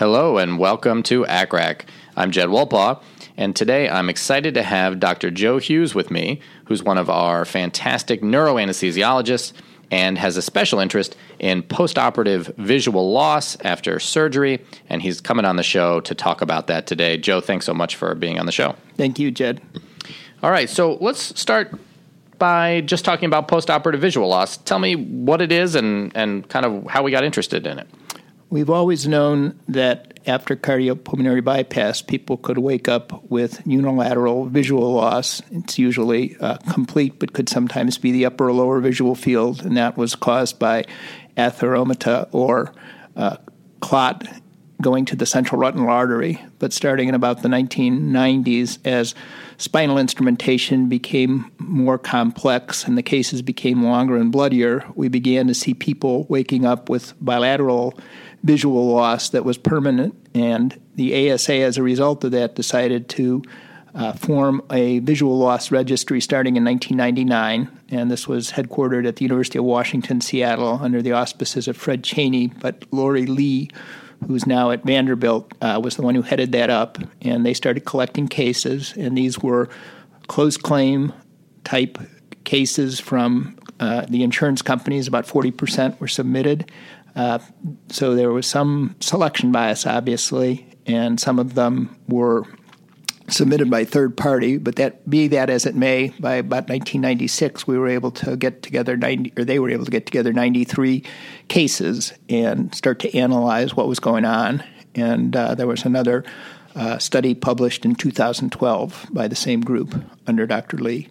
Hello and welcome to ACCRAC. I'm Jed Wolpaw, and today I'm excited to have Dr. Joe Hughes with me, who's one of our fantastic neuroanesthesiologists and has a special interest in postoperative visual loss after surgery. And he's coming on the show to talk about that today. Joe, thanks so much for being on the show. Thank you, Jed. All right, so let's start by just talking about postoperative visual loss. Tell me what it is and, and kind of how we got interested in it. We've always known that after cardiopulmonary bypass, people could wake up with unilateral visual loss. It's usually uh, complete, but could sometimes be the upper or lower visual field, and that was caused by atheromata or uh, clot going to the central retinal artery. But starting in about the 1990s, as spinal instrumentation became more complex and the cases became longer and bloodier, we began to see people waking up with bilateral visual loss that was permanent. And the ASA, as a result of that, decided to uh, form a visual loss registry starting in 1999. And this was headquartered at the University of Washington, Seattle, under the auspices of Fred Cheney. But Lorri Lee, who's now at Vanderbilt, uh, was the one who headed that up. And they started collecting cases, and these were close claim type cases from uh, the insurance companies. About 40% were submitted. Uh, so there was some selection bias, obviously, and some of them were submitted by third party. But that be that as it may, by about 1996, we were able to get together 90, or they were able to get together 93 cases and start to analyze what was going on. And uh, there was another uh, study published in 2012 by the same group under Dr. Lee.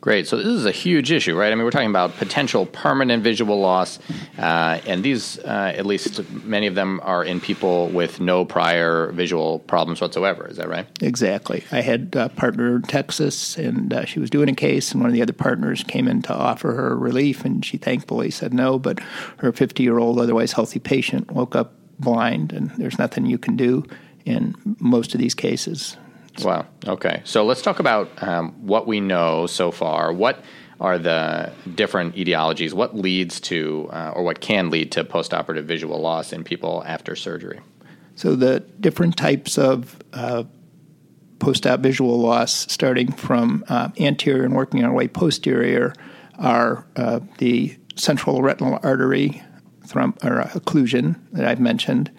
Great. So this is a huge issue, right? I mean, we're talking about potential permanent visual loss, uh, and these, uh, at least many of them, are in people with no prior visual problems whatsoever. Is that right? Exactly. I had a partner in Texas, and uh, she was doing a case, and one of the other partners came in to offer her relief, and she thankfully said no. But her 50 year old, otherwise healthy patient woke up blind, and there's nothing you can do in most of these cases. Wow. Okay. So let's talk about um, what we know so far. What are the different etiologies? What leads to, uh, or what can lead to postoperative visual loss in people after surgery? So the different types of uh, post-op visual loss, starting from uh, anterior and working our way posterior, are uh, the central retinal artery thrum- or occlusion that I've mentioned,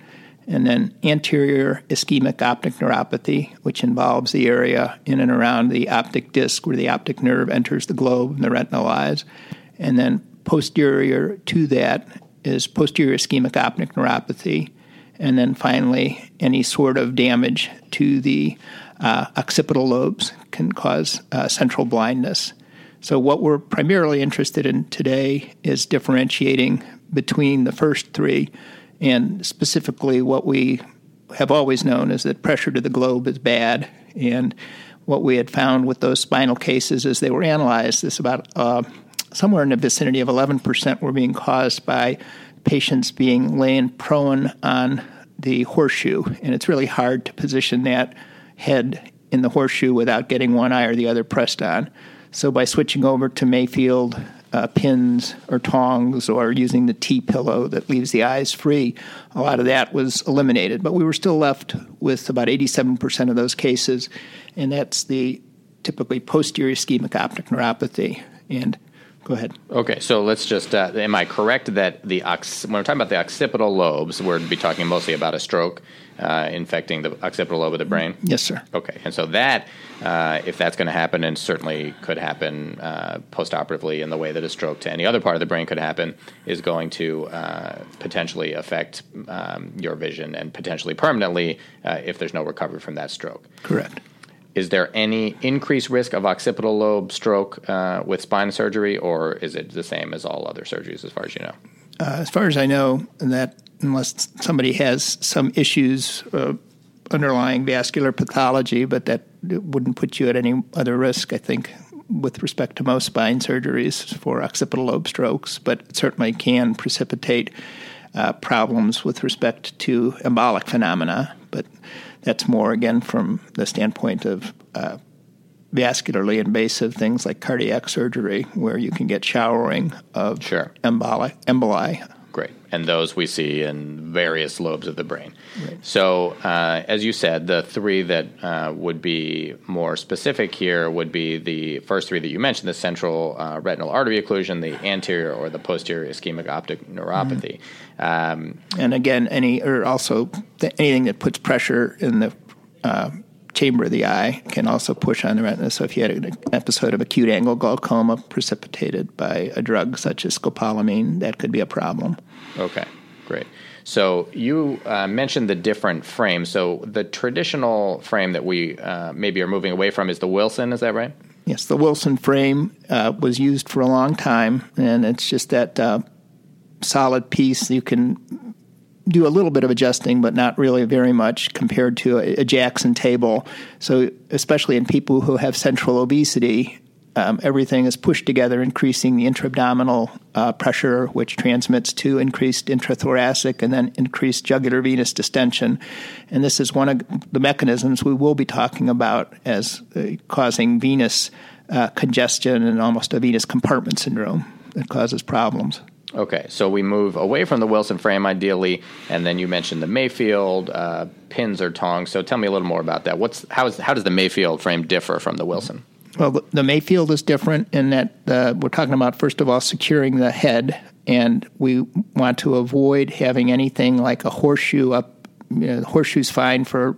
and then anterior ischemic optic neuropathy, which involves the area in and around the optic disc where the optic nerve enters the globe and the retinal eyes. And then posterior to that is posterior ischemic optic neuropathy. And then finally, any sort of damage to the uh, occipital lobes can cause uh, central blindness. So, what we're primarily interested in today is differentiating between the first three and specifically, what we have always known is that pressure to the globe is bad. And what we had found with those spinal cases as they were analyzed is about uh, somewhere in the vicinity of 11% were being caused by patients being laying prone on the horseshoe. And it's really hard to position that head in the horseshoe without getting one eye or the other pressed on. So by switching over to Mayfield uh, pins or tongs or using the T pillow that leaves the eyes free, a lot of that was eliminated. But we were still left with about 87% of those cases, and that's the typically posterior ischemic optic neuropathy. And go ahead. Okay, so let's just, uh, am I correct that the, when we're talking about the occipital lobes, we're be talking mostly about a stroke? Uh, infecting the occipital lobe of the brain? Yes, sir. Okay, and so that, uh, if that's going to happen, and certainly could happen uh, postoperatively in the way that a stroke to any other part of the brain could happen, is going to uh, potentially affect um, your vision and potentially permanently uh, if there's no recovery from that stroke. Correct. Is there any increased risk of occipital lobe stroke uh, with spine surgery, or is it the same as all other surgeries, as far as you know? as far as I know, that unless somebody has some issues, uh, underlying vascular pathology, but that wouldn't put you at any other risk, I think, with respect to most spine surgeries for occipital lobe strokes, but it certainly can precipitate uh, problems with respect to embolic phenomena. But that's more, again, from the standpoint of uh, vascularly invasive things like cardiac surgery, where you can get showering of sure. emboli. emboli. And those we see in various lobes of the brain. Right. So, uh, as you said, the three that uh, would be more specific here would be the first three that you mentioned: the central uh, retinal artery occlusion, the anterior or the posterior ischemic optic neuropathy. Mm-hmm. Um, and again, any or also anything that puts pressure in the uh, chamber of the eye can also push on the retina. So if you had an episode of acute angle glaucoma precipitated by a drug such as scopolamine, that could be a problem. Okay, great. So you uh, mentioned the different frames. So the traditional frame that we uh, maybe are moving away from is the Wilson. Is that right? Yes, the Wilson frame uh, was used for a long time, and it's just that uh, solid piece. You can do a little bit of adjusting, but not really very much compared to a, a Jackson table. So, especially in people who have central obesity, um, everything is pushed together, increasing the intra-abdominal uh, pressure, which transmits to increased intrathoracic and then increased jugular venous distension. And this is one of the mechanisms we will be talking about as uh, causing venous uh, congestion and almost a venous compartment syndrome that causes problems. Okay, so we move away from the Wilson frame ideally, and then you mentioned the Mayfield uh, pins or tongs. So tell me a little more about that. What's how is how does the Mayfield frame differ from the Wilson? Well, the Mayfield is different in that uh, we're talking about first of all securing the head, and we want to avoid having anything like a horseshoe up. You know, horseshoe's fine for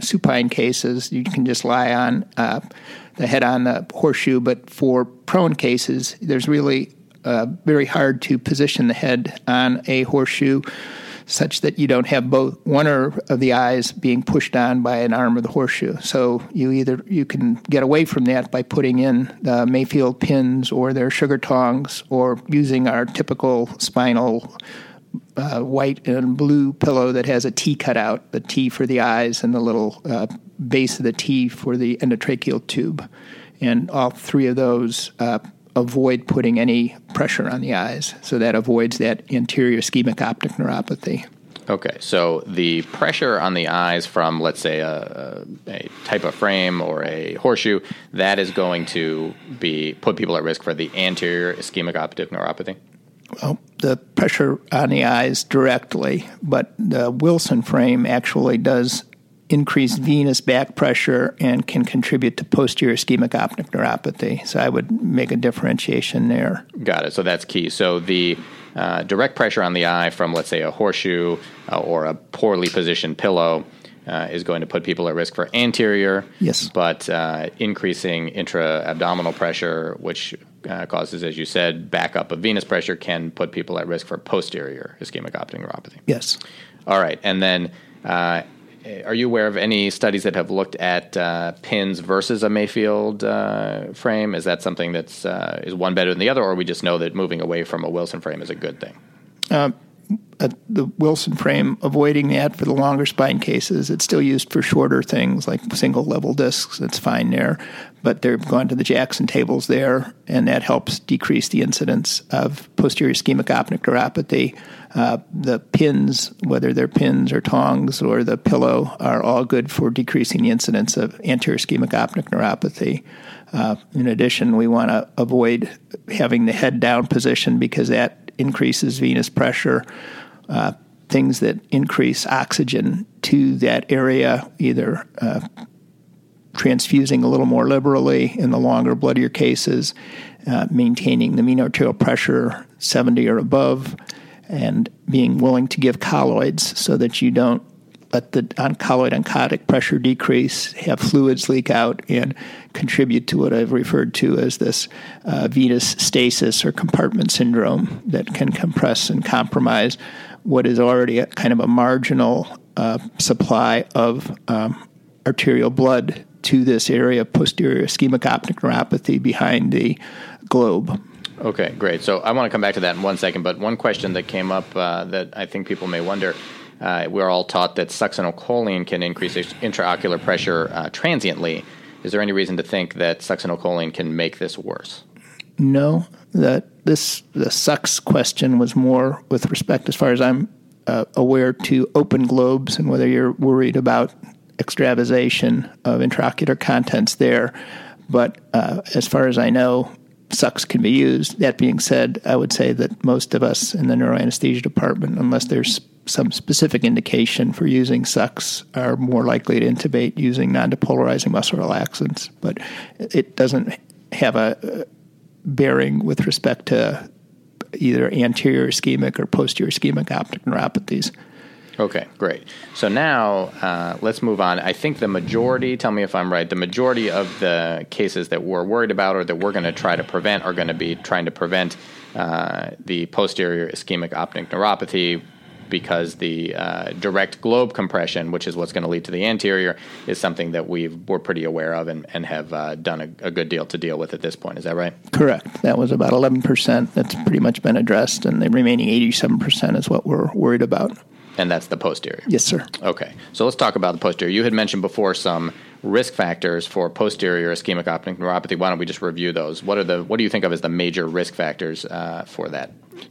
supine cases. You can just lie on uh, the head on the horseshoe, but for prone cases, there's really uh, very hard to position the head on a horseshoe such that you don't have both one or of the eyes being pushed on by an arm of the horseshoe. So you either you can get away from that by putting in the Mayfield pins or their sugar tongs or using our typical spinal uh, white and blue pillow that has a T cut out, the T for the eyes and the little uh, base of the T for the endotracheal tube. And all three of those uh, avoid putting any pressure on the eyes. So that avoids that anterior ischemic optic neuropathy. Okay, so the pressure on the eyes from, let's say, a, a, type of frame or a horseshoe, that is going to be put people at risk for the anterior ischemic optic neuropathy. Well, the pressure on the eyes directly, but the Wilson frame actually does increased venous back pressure and can contribute to posterior ischemic optic neuropathy. So I would make a differentiation there. Got it. So that's key. So the uh, direct pressure on the eye from, let's say, a horseshoe uh, or a poorly positioned pillow. Uh, is going to put people at risk for anterior, yes, but uh, increasing intra-abdominal pressure, which uh, causes, as you said, backup of venous pressure, can put people at risk for posterior ischemic optic neuropathy. Yes. All right, and then uh, are you aware of any studies that have looked at uh, pins versus a Mayfield uh, frame? Is that something that's uh, is one better than the other, or we just know that moving away from a Wilson frame is a good thing? Uh, the Wilson frame, avoiding that for the longer spine cases. It's still used for shorter things like single level discs. It's fine there, but they've gone to the Jackson tables there, and that helps decrease the incidence of posterior ischemic optic neuropathy. Uh, the pins, whether they're pins or tongs or the pillow, are all good for decreasing the incidence of anterior ischemic optic neuropathy. Uh, in addition, we want to avoid having the head down position because that increases venous pressure. Uh, things that increase oxygen to that area, either uh, transfusing a little more liberally in the longer, bloodier cases, uh, maintaining the mean arterial pressure 70 or above, and being willing to give colloids so that you don't let the colloid oncotic pressure decrease, have fluids leak out, and contribute to what I've referred to as this uh, venous stasis or compartment syndrome that can compress and compromise what is already a kind of a marginal uh, supply of um, arterial blood to this area of posterior ischemic optic neuropathy behind the globe. Okay, great. So I want to come back to that in one second, but one question that came up uh, that I think people may wonder. Uh, we're all taught that succinylcholine can increase intraocular pressure uh, transiently. Is there any reason to think that succinylcholine can make this worse? No, that this the sucks question was more with respect, as far as I'm uh, aware, to open globes and whether you're worried about extravasation of intraocular contents there. But uh, as far as I know, sucks can be used. That being said, I would say that most of us in the neuroanesthesia department, unless there's some specific indication for using sucks, are more likely to intubate using non-depolarizing muscle relaxants. But it doesn't have a bearing with respect to either anterior ischemic or posterior ischemic optic neuropathies. Okay, great. So now uh, let's move on. I think the majority, tell me if I'm right, the majority of the cases that we're worried about or that we're going to try to prevent are going to be trying to prevent uh, the posterior ischemic optic neuropathy because the uh, direct globe compression, which is what's going to lead to the anterior, is something that we we're pretty aware of and, and have uh, done a, a, good deal to deal with at this point. Is that right? Correct. That was about 11%. That's pretty much been addressed, and the remaining 87% is what we're worried about. And that's the posterior. Yes, sir. Okay. So let's talk about the posterior. You had mentioned before some risk factors for posterior ischemic optic neuropathy. Why don't we just review those? What are the what do you think of as the major risk factors uh, for that?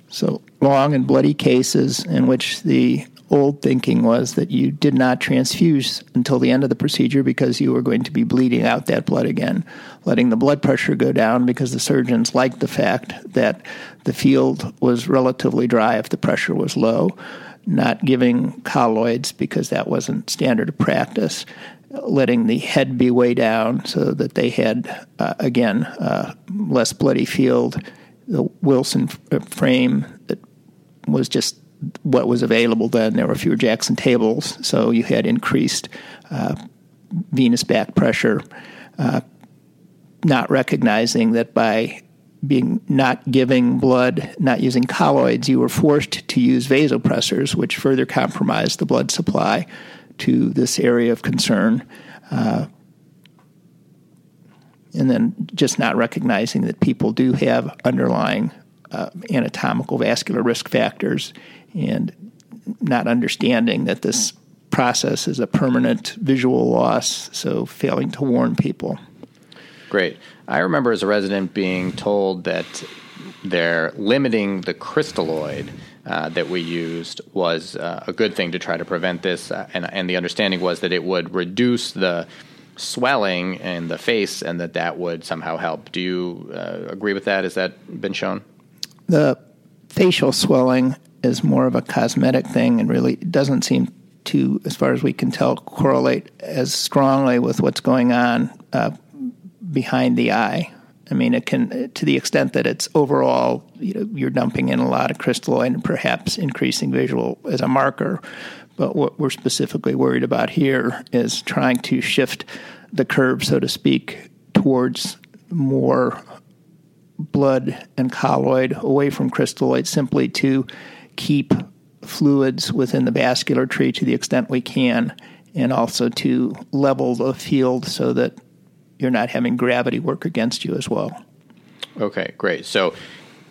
So long and bloody cases in which the old thinking was that you did not transfuse until the end of the procedure because you were going to be bleeding out that blood again, letting the blood pressure go down because the surgeons liked the fact that the field was relatively dry if the pressure was low not giving colloids because that wasn't standard of practice, letting the head be way down so that they had, uh, again, uh, less bloody field. The Wilson uh, frame that was just what was available then. There were fewer Jackson tables, so you had increased uh, venous back pressure. Uh, not recognizing that by being not giving blood, not using colloids, you were forced to use vasopressors, which further compromised the blood supply to this area of concern. Uh, and then just not recognizing that people do have underlying uh, anatomical vascular risk factors and not understanding that this process is a permanent visual loss, so failing to warn people. Great. I remember as a resident being told that they're limiting the crystalloid uh, that we used was uh, a good thing to try to prevent this, uh, and, and the understanding was that it would reduce the swelling in the face, and that that would somehow help. Do you uh, agree with that? Has that been shown? The facial swelling is more of a cosmetic thing, and really doesn't seem to, as far as we can tell, correlate as strongly with what's going on uh, behind the eye. I mean, it can to the extent that it's overall, you know, you're dumping in a lot of crystalloid and perhaps increasing visual as a marker. But what we're specifically worried about here is trying to shift the curve, so to speak, towards more blood and colloid away from crystalloid simply to keep fluids within the vascular tree to the extent we can and also to level the field so that you're not having gravity work against you as well. Okay, great. So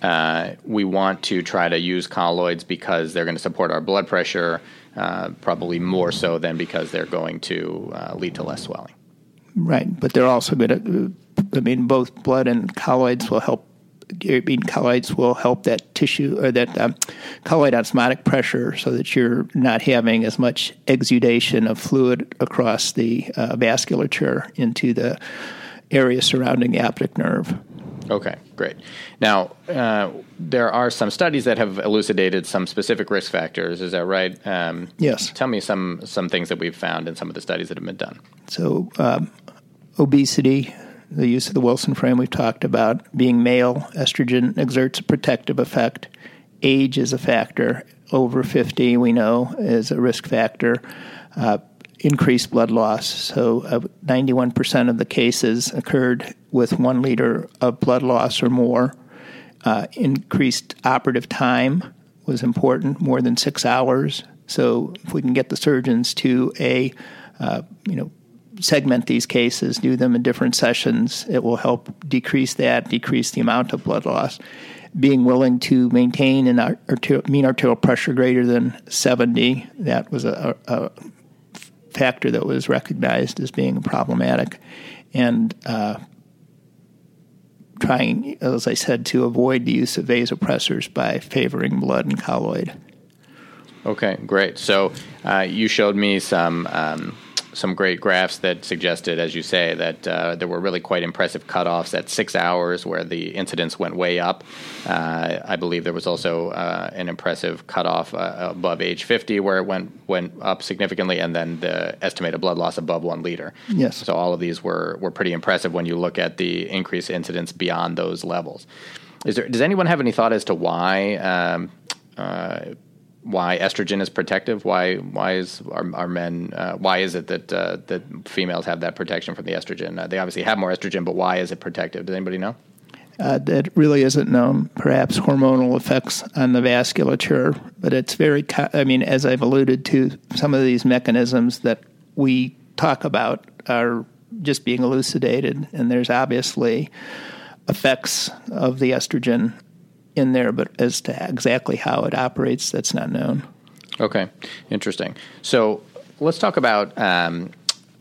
uh, we want to try to use colloids because they're going to support our blood pressure, uh, probably more so than because they're going to uh, lead to less swelling. Right, but they're also going to. I mean, both blood and colloids will help. Mean, colloids will help that tissue or that um, colloid osmotic pressure, so that you're not having as much exudation of fluid across the uh, vasculature into the area surrounding the optic nerve. Okay, great. Now, uh, there are some studies that have elucidated some specific risk factors. Is that right? Um, yes. Tell me some some things that we've found in some of the studies that have been done. So, um, obesity, the use of the Wilson frame we've talked about, being male, estrogen exerts a protective effect. Age is a factor. Over 50, we know, is a risk factor. Uh, increased blood loss. So, uh, 91% of the cases occurred with one liter of blood loss or more. Uh, increased operative time was important, more than six hours. So, if we can get the surgeons to a, uh, you know, segment these cases, do them in different sessions, it will help decrease that, decrease the amount of blood loss. Being willing to maintain an arterial, mean arterial pressure greater than 70, that was a, a factor that was recognized as being problematic, and uh, trying, as I said, to avoid the use of vasopressors by favoring blood and colloid. Okay, great. So uh, you showed me some um, some great graphs that suggested, as you say, that uh, there were really quite impressive cutoffs at six hours where the incidence went way up. Uh, I believe there was also uh, an impressive cutoff uh, above age 50 where it went went up significantly, and then the estimated blood loss above one liter. Yes. So all of these were were pretty impressive when you look at the increased incidence beyond those levels. Is there? Does anyone have any thought as to why? Um, uh, why estrogen is protective. Why why is our, are men? Uh, why is it that uh, that females have that protection from the estrogen? Uh, they obviously have more estrogen, but why is it protective? Does anybody know? Uh, that really isn't known. Perhaps hormonal effects on the vasculature, but it's very. I mean, as I've alluded to, some of these mechanisms that we talk about are just being elucidated, and there's obviously effects of the estrogen in there, but as to exactly how it operates, that's not known. Okay, interesting. So let's talk about um,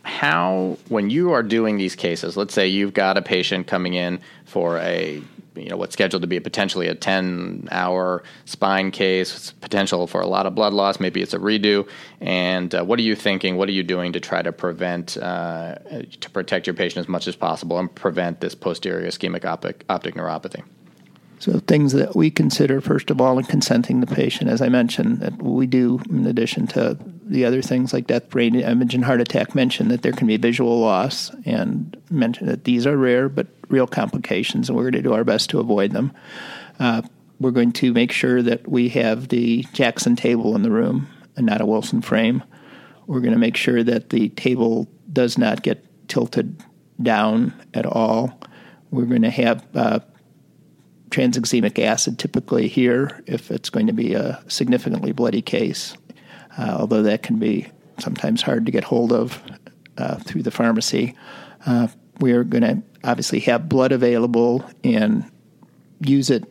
how, when you are doing these cases, let's say you've got a patient coming in for a you know what's scheduled to be a potentially a 10 hour spine case potential for a lot of blood loss maybe it's a redo and uh, what are you thinking what are you doing to try to prevent uh, to protect your patient as much as possible and prevent this posterior ischemic optic, optic neuropathy so things that we consider first of all in consenting the patient, as I mentioned, that we do in addition to the other things like death, brain image, and heart attack. Mention that there can be visual loss, and mention that these are rare but real complications, and we're going to do our best to avoid them. Uh, we're going to make sure that we have the Jackson table in the room and not a Wilson frame. We're going to make sure that the table does not get tilted down at all. We're going to have uh, tranexamic acid typically here if it's going to be a significantly bloody case, uh, although that can be sometimes hard to get hold of uh, through the pharmacy. Uh, we are going to obviously have blood available and use it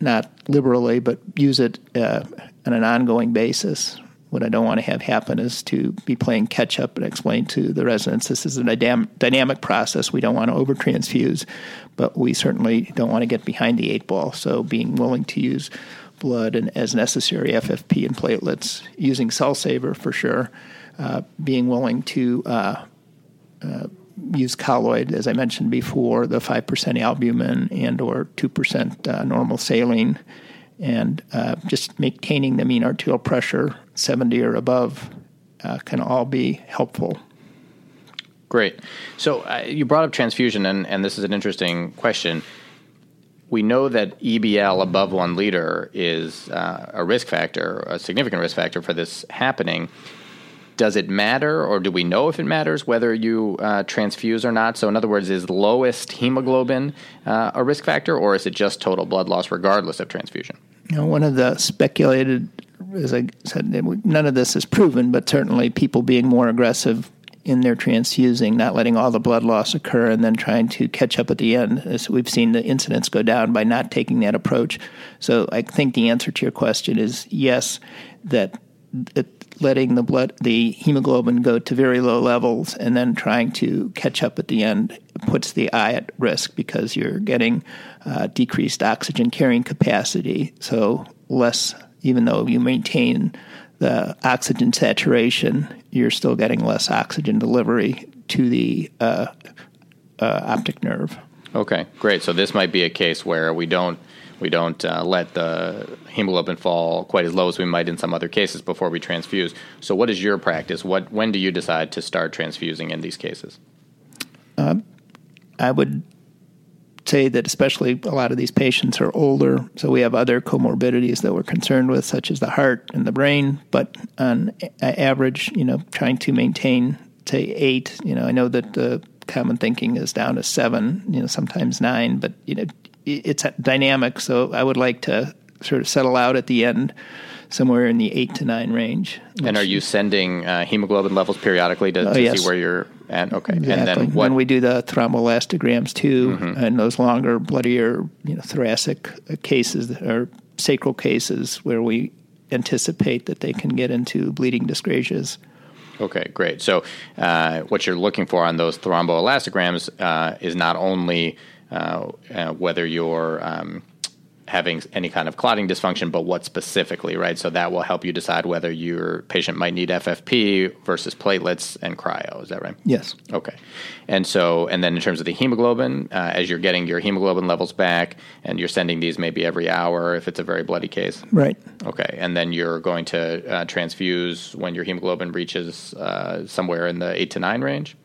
not liberally, but use it uh, on an ongoing basis. What I don't want to have happen is to be playing catch up and explain to the residents this is a dynamic process. We don't want to over transfuse, but we certainly don't want to get behind the eight ball. So being willing to use blood and as necessary FFP and platelets, using Cell Saver for sure, uh, being willing to uh, uh, use colloid, as I mentioned before, the 5% albumin and or 2% uh, normal saline, and uh, just maintaining the mean arterial pressure 70 or above uh, can all be helpful. Great. So uh, you brought up transfusion, and, and this is an interesting question. We know that EBL above one liter is uh, a risk factor, a significant risk factor for this happening. Does it matter, or do we know if it matters whether you uh, transfuse or not? So, in other words, is lowest hemoglobin uh, a risk factor, or is it just total blood loss regardless of transfusion? You know, one of the speculated as I said, none of this is proven, but certainly people being more aggressive in their transfusing, not letting all the blood loss occur, and then trying to catch up at the end. As we've seen the incidence go down by not taking that approach. So I think the answer to your question is yes, that it, letting the blood, the hemoglobin go to very low levels, and then trying to catch up at the end puts the eye at risk because you're getting uh, decreased oxygen carrying capacity, so less even though you maintain the oxygen saturation, you're still getting less oxygen delivery to the uh, uh, optic nerve. Okay, great. So this might be a case where we don't we don't uh, let the hemoglobin fall quite as low as we might in some other cases before we transfuse. So, what is your practice? What when do you decide to start transfusing in these cases? Uh, I would say that especially a lot of these patients are older, so we have other comorbidities that we're concerned with, such as the heart and the brain. But on average, you know, trying to maintain say eight. You know, I know that the common thinking is down to seven. You know, sometimes nine, but you know, it's dynamic. So I would like to sort of settle out at the end somewhere in the eight to nine range. And are you sending uh, hemoglobin levels periodically to, oh, to yes. see where you're at? Okay. Exactly. And then what? When we do the thromboelastograms too, mm-hmm. and those longer, bloodier, you know, thoracic cases or sacral cases where we anticipate that they can get into bleeding dyscrasias. Okay, great. So, uh, what you're looking for on those thromboelastograms uh, is not only uh, uh whether you're um, having any kind of clotting dysfunction, but what specifically, right? So that will help you decide whether your patient might need FFP versus platelets and cryo. Is that right? Yes. Okay. And so, and then in terms of the hemoglobin, uh, as you're getting your hemoglobin levels back, and you're sending these maybe every hour if it's a very bloody case. Right. Okay. And then you're going to uh, transfuse when your hemoglobin reaches uh, somewhere in the eight to nine range.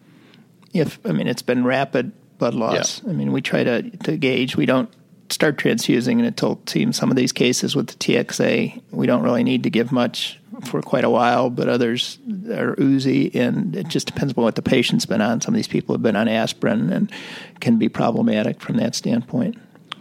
If I mean it's been rapid blood loss. Yeah. I mean we try to to gauge. We don't start transfusing until it seems some of these cases with the TXA, we don't really need to give much for quite a while, but others are oozy, and it just depends on what the patient's been on. Some of these people have been on aspirin and can be problematic from that standpoint.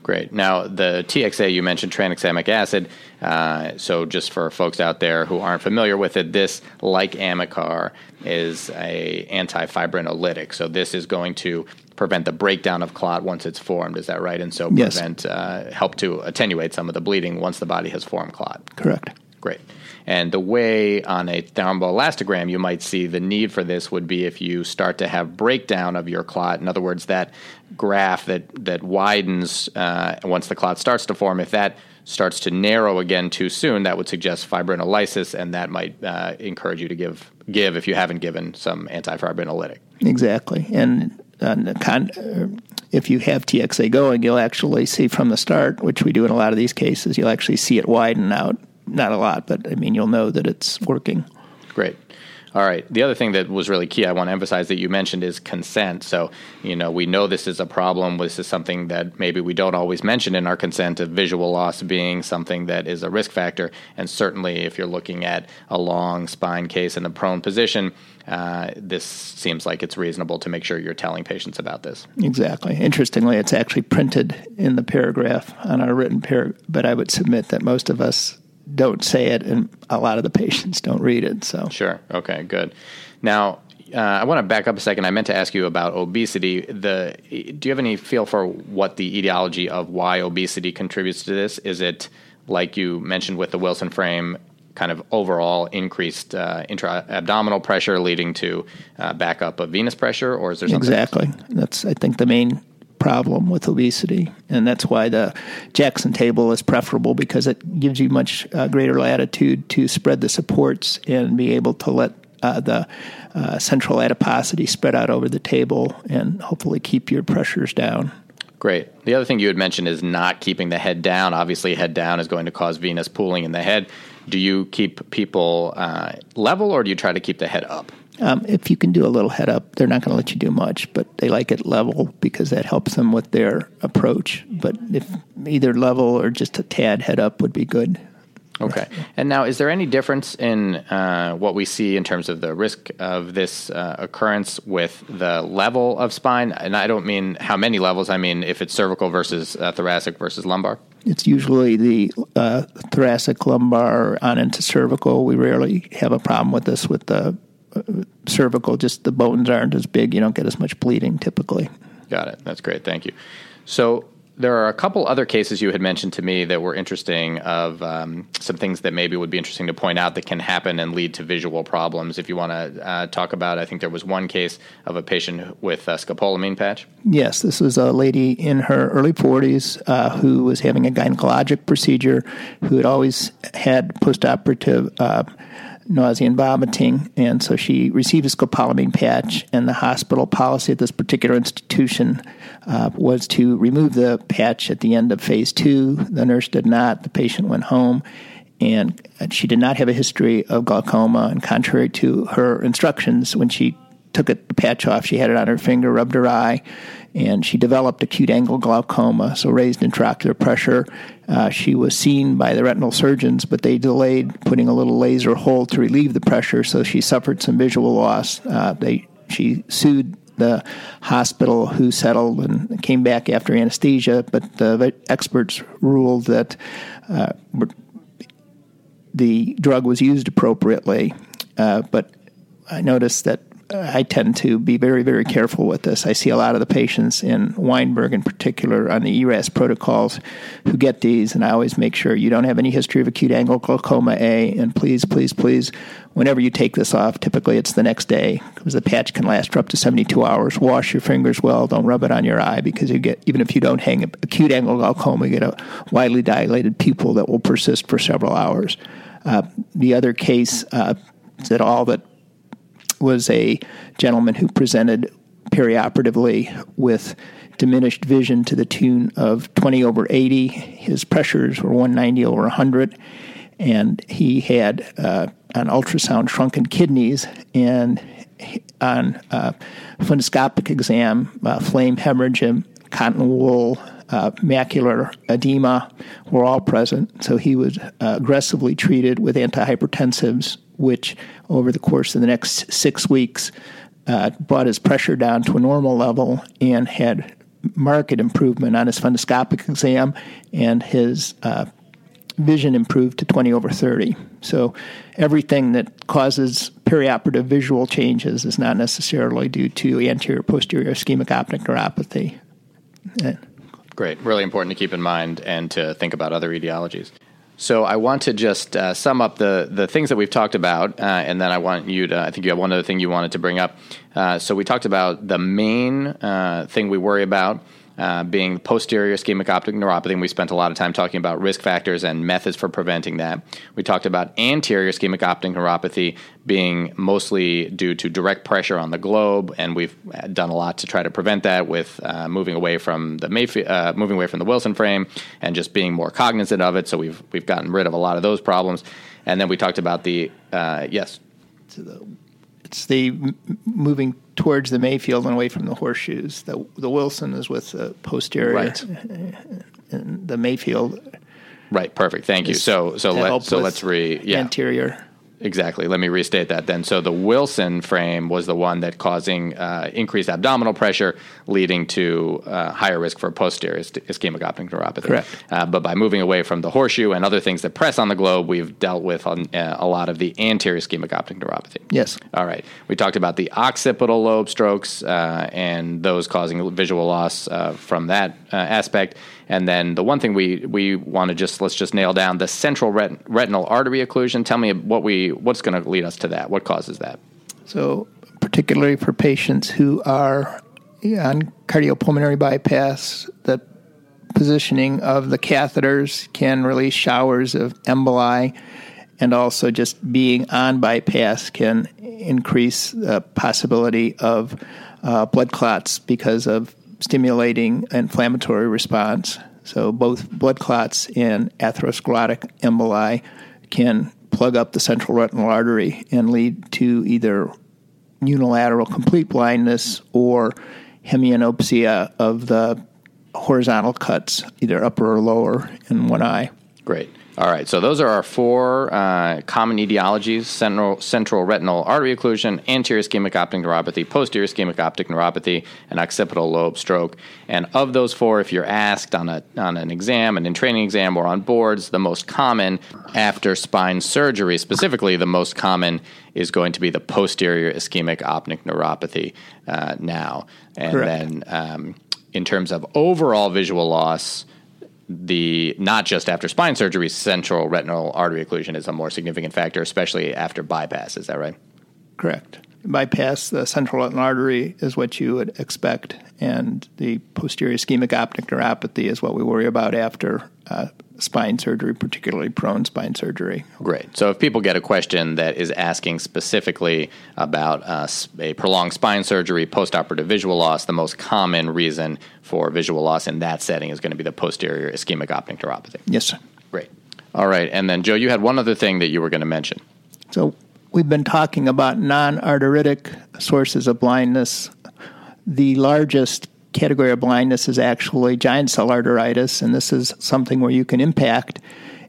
Great. Now, the TXA, you mentioned tranexamic acid. Uh, so, just for folks out there who aren't familiar with it, this, like Amicar, is a antifibrinolytic. So, this is going to prevent the breakdown of clot once it's formed. Is that right? And so, prevent, yes. uh, help to attenuate some of the bleeding once the body has formed clot. Correct. Great. And the way on a thromboelastogram you might see the need for this would be if you start to have breakdown of your clot. In other words, that graph that that widens uh, once the clot starts to form. If that starts to narrow again too soon, that would suggest fibrinolysis, and that might uh, encourage you to give give if you haven't given some antifibrinolytic. Exactly, and. Uh, con- if you have TXA going, you'll actually see from the start, which we do in a lot of these cases, you'll actually see it widen out not a lot, but I mean, you'll know that it's working. Great. All right. The other thing that was really key, I want to emphasize that you mentioned is consent. So, you know, we know this is a problem. This is something that maybe we don't always mention in our consent of visual loss being something that is a risk factor. And certainly, if you're looking at a long spine case in a prone position, uh, this seems like it's reasonable to make sure you're telling patients about this. Exactly. Interestingly, it's actually printed in the paragraph on our written paragraph, but I would submit that most of us don't say it, and a lot of the patients don't read it. So sure, okay, good. Now, uh, I want to back up a second. I meant to ask you about obesity. The do you have any feel for what the etiology of why obesity contributes to this? Is it like you mentioned with the Wilson frame, kind of overall increased uh, intra abdominal pressure leading to uh, backup of venous pressure, or is there something exactly? Else? That's I think the main problem with obesity, and that's why the Jackson table is preferable because it gives you much uh, greater latitude to spread the supports and be able to let uh, the uh, central adiposity spread out over the table and hopefully keep your pressures down. Great. The other thing you had mentioned is not keeping the head down. Obviously, head down is going to cause venous pooling in the head. Do you keep people uh, level or do you try to keep the head up? Um, if you can do a little head up, they're not going to let you do much, but they like it level because that helps them with their approach. But if either level or just a tad head up would be good. Okay. And now, is there any difference in uh, what we see in terms of the risk of this uh, occurrence with the level of spine? And I don't mean how many levels, I mean if it's cervical versus uh, thoracic versus lumbar. It's usually the uh, thoracic, lumbar, on into cervical. We rarely have a problem with this with the cervical, just the bones aren't as big. You don't get as much bleeding typically. Got it. That's great. Thank you. So there are a couple other cases you had mentioned to me that were interesting of um, some things that maybe would be interesting to point out that can happen and lead to visual problems. If you want to uh, talk about, I think there was one case of a patient with a scopolamine patch. Yes, this was a lady in her early 40s uh, who was having a gynecologic procedure, who had always had postoperative. Uh, nausea and vomiting, and so she received a scopolamine patch. And the hospital policy at this particular institution uh, was to remove the patch at the end of phase two. The nurse did not. The patient went home, and she did not have a history of glaucoma. And contrary to her instructions, when she took it, the patch off, she had it on her finger, rubbed her eye, and she developed acute angle glaucoma, so raised intraocular pressure. Uh, she was seen by the retinal surgeons, but they delayed putting a little laser hole to relieve the pressure, so she suffered some visual loss. Uh, they she sued the hospital who settled and came back after anesthesia, but the experts ruled that uh, the drug was used appropriately. Uh, but I noticed that I tend to be very, very careful with this. I see a lot of the patients in Weinberg, in particular, on the ERAS protocols who get these, and I always make sure you don't have any history of acute angle glaucoma A. And please, please, please, whenever you take this off, typically it's the next day because the patch can last for up to 72 hours. Wash your fingers well. Don't rub it on your eye because you get, even if you don't hang acute angle glaucoma, you get a widely dilated pupil that will persist for several hours. Uh, the other case uh, that all that was a gentleman who presented perioperatively with diminished vision to the tune of 20 over 80. His pressures were 190 over 100, and he had uh, an ultrasound shrunken kidneys and on fundoscopic exam, uh, flame hemorrhage, cotton wool, uh, macular edema were all present. So he was uh, aggressively treated with antihypertensives which over the course of the next six weeks uh, brought his pressure down to a normal level and had marked improvement on his fundoscopic exam, and his uh, vision improved to 20 over 30. So everything that causes perioperative visual changes is not necessarily due to anterior posterior ischemic optic neuropathy. Great. Really important to keep in mind and to think about other etiologies. So I want to just uh, sum up the the things that we've talked about, uh, and then I want you to. I think you have one other thing you wanted to bring up. Uh, so we talked about the main uh, thing we worry about uh, being posterior ischemic optic neuropathy. And we spent a lot of time talking about risk factors and methods for preventing that. We talked about anterior ischemic optic neuropathy being mostly due to direct pressure on the globe, and we've done a lot to try to prevent that with uh, moving away from the Mayf- uh, moving away from the Wilson frame and just being more cognizant of it. So we've we've gotten rid of a lot of those problems. And then we talked about the uh, yes. It's the moving towards the Mayfield and away from the horseshoes. The the Wilson is with the posterior, right. and the Mayfield. Right. Perfect. Thank you. So so let so let's re yeah anterior. Exactly. Let me restate that then. So the Wilson frame was the one that causing uh, increased abdominal pressure, leading to uh, higher risk for posterior ischemic optic neuropathy. Correct. Uh, but by moving away from the horseshoe and other things that press on the globe, we've dealt with on, uh, a lot of the anterior ischemic optic neuropathy. Yes. All right. We talked about the occipital lobe strokes uh, and those causing visual loss uh, from that aspect. And then the one thing we we want to just let's just nail down the central ret- retinal artery occlusion. Tell me what we what's going to lead us to that. What causes that? So, particularly for patients who are on cardiopulmonary bypass, the positioning of the catheters can release showers of emboli, and also just being on bypass can increase the possibility of uh, blood clots because of stimulating inflammatory response. So both blood clots and atherosclerotic emboli can plug up the central retinal artery and lead to either unilateral complete blindness or hemianopsia of the horizontal cuts, either upper or lower, in one eye. Great. All right, so those are our four uh, common etiologies central, central retinal artery occlusion, anterior ischemic optic neuropathy, posterior ischemic optic neuropathy, and occipital lobe stroke. And of those four, if you're asked on, a, on an exam, an in training exam, or on boards, the most common after spine surgery, specifically, the most common is going to be the posterior ischemic optic neuropathy uh, now. And Correct. then um, in terms of overall visual loss, the not just after spine surgery, central retinal artery occlusion is a more significant factor, especially after bypass. Is that right? Correct. Bypass the central retinal artery is what you would expect, and the posterior ischemic optic neuropathy is what we worry about after uh, spine surgery, particularly prone spine surgery. Great. So, if people get a question that is asking specifically about uh, a prolonged spine surgery, postoperative visual loss, the most common reason for visual loss in that setting is going to be the posterior ischemic optic neuropathy. Yes, sir. Great. All right. And then, Joe, you had one other thing that you were going to mention. So, we've been talking about non arteritic sources of blindness. The largest category of blindness is actually giant cell arteritis, and this is something where you can impact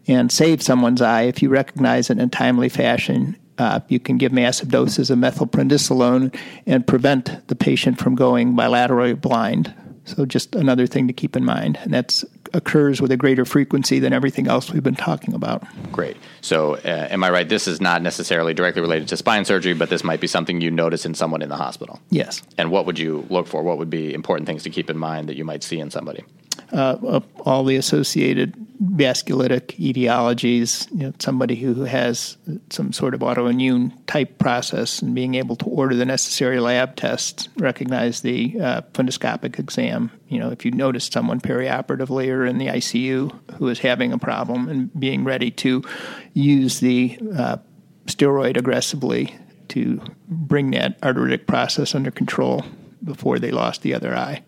and save someone's eye if you recognize it in a timely fashion. Uh, you can give massive doses of methylprednisolone and prevent the patient from going bilaterally blind. So, just another thing to keep in mind, and that's occurs with a greater frequency than everything else we've been talking about. Great. So, uh, am I right? This is not necessarily directly related to spine surgery, but this might be something you notice in someone in the hospital. Yes. And what would you look for? What would be important things to keep in mind that you might see in somebody? Uh, all the associated vasculitic etiologies, you know, somebody who has some sort of autoimmune type process and being able to order the necessary lab tests, recognize the uh, fundoscopic exam. You know, if you notice someone perioperatively or in the ICU who is having a problem and being ready to use the uh, steroid aggressively to bring that arteritic process under control before they lost the other eye.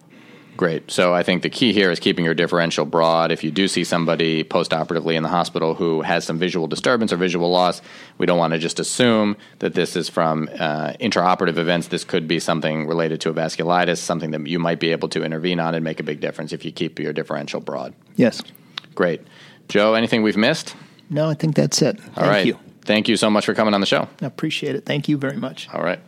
Great. So I think the key here is keeping your differential broad. If you do see somebody postoperatively in the hospital who has some visual disturbance or visual loss, we don't want to just assume that this is from uh, intraoperative events. This could be something related to a vasculitis, something that you might be able to intervene on and make a big difference if you keep your differential broad. Yes. Great. Joe, anything we've missed? No, I think that's it. All Thank you. Thank you so much for coming on the show. I appreciate it. Thank you very much. All right.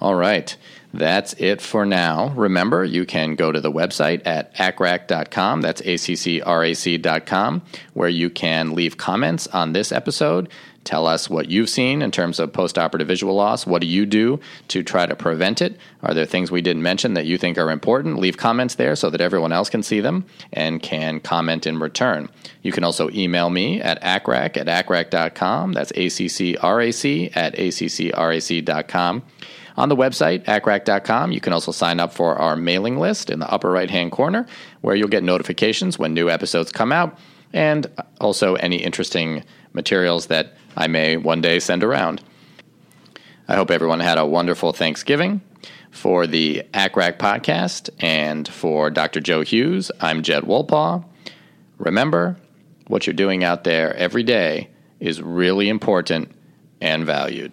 All right. That's it for now. Remember, you can go to the website at accrac.com, that's A-C-C-R-A-C.com, where you can leave comments on this episode. Tell us what you've seen in terms of postoperative visual loss. What do you do to try to prevent it? Are there things we didn't mention that you think are important? Leave comments there so that everyone else can see them and can comment in return. You can also email me at accrac at accrac.com. That's A-C-C-R-A-C at A-C-C-R-A-C.com. On the website, accrac.com, you can also sign up for our mailing list in the upper right hand corner, where you'll get notifications when new episodes come out, and also any interesting materials that I may one day send around. I hope everyone had a wonderful Thanksgiving. For the ACCRAC podcast and for Dr. Joe Hughes, I'm Jed Wolpaw. Remember, what you're doing out there every day is really important and valued.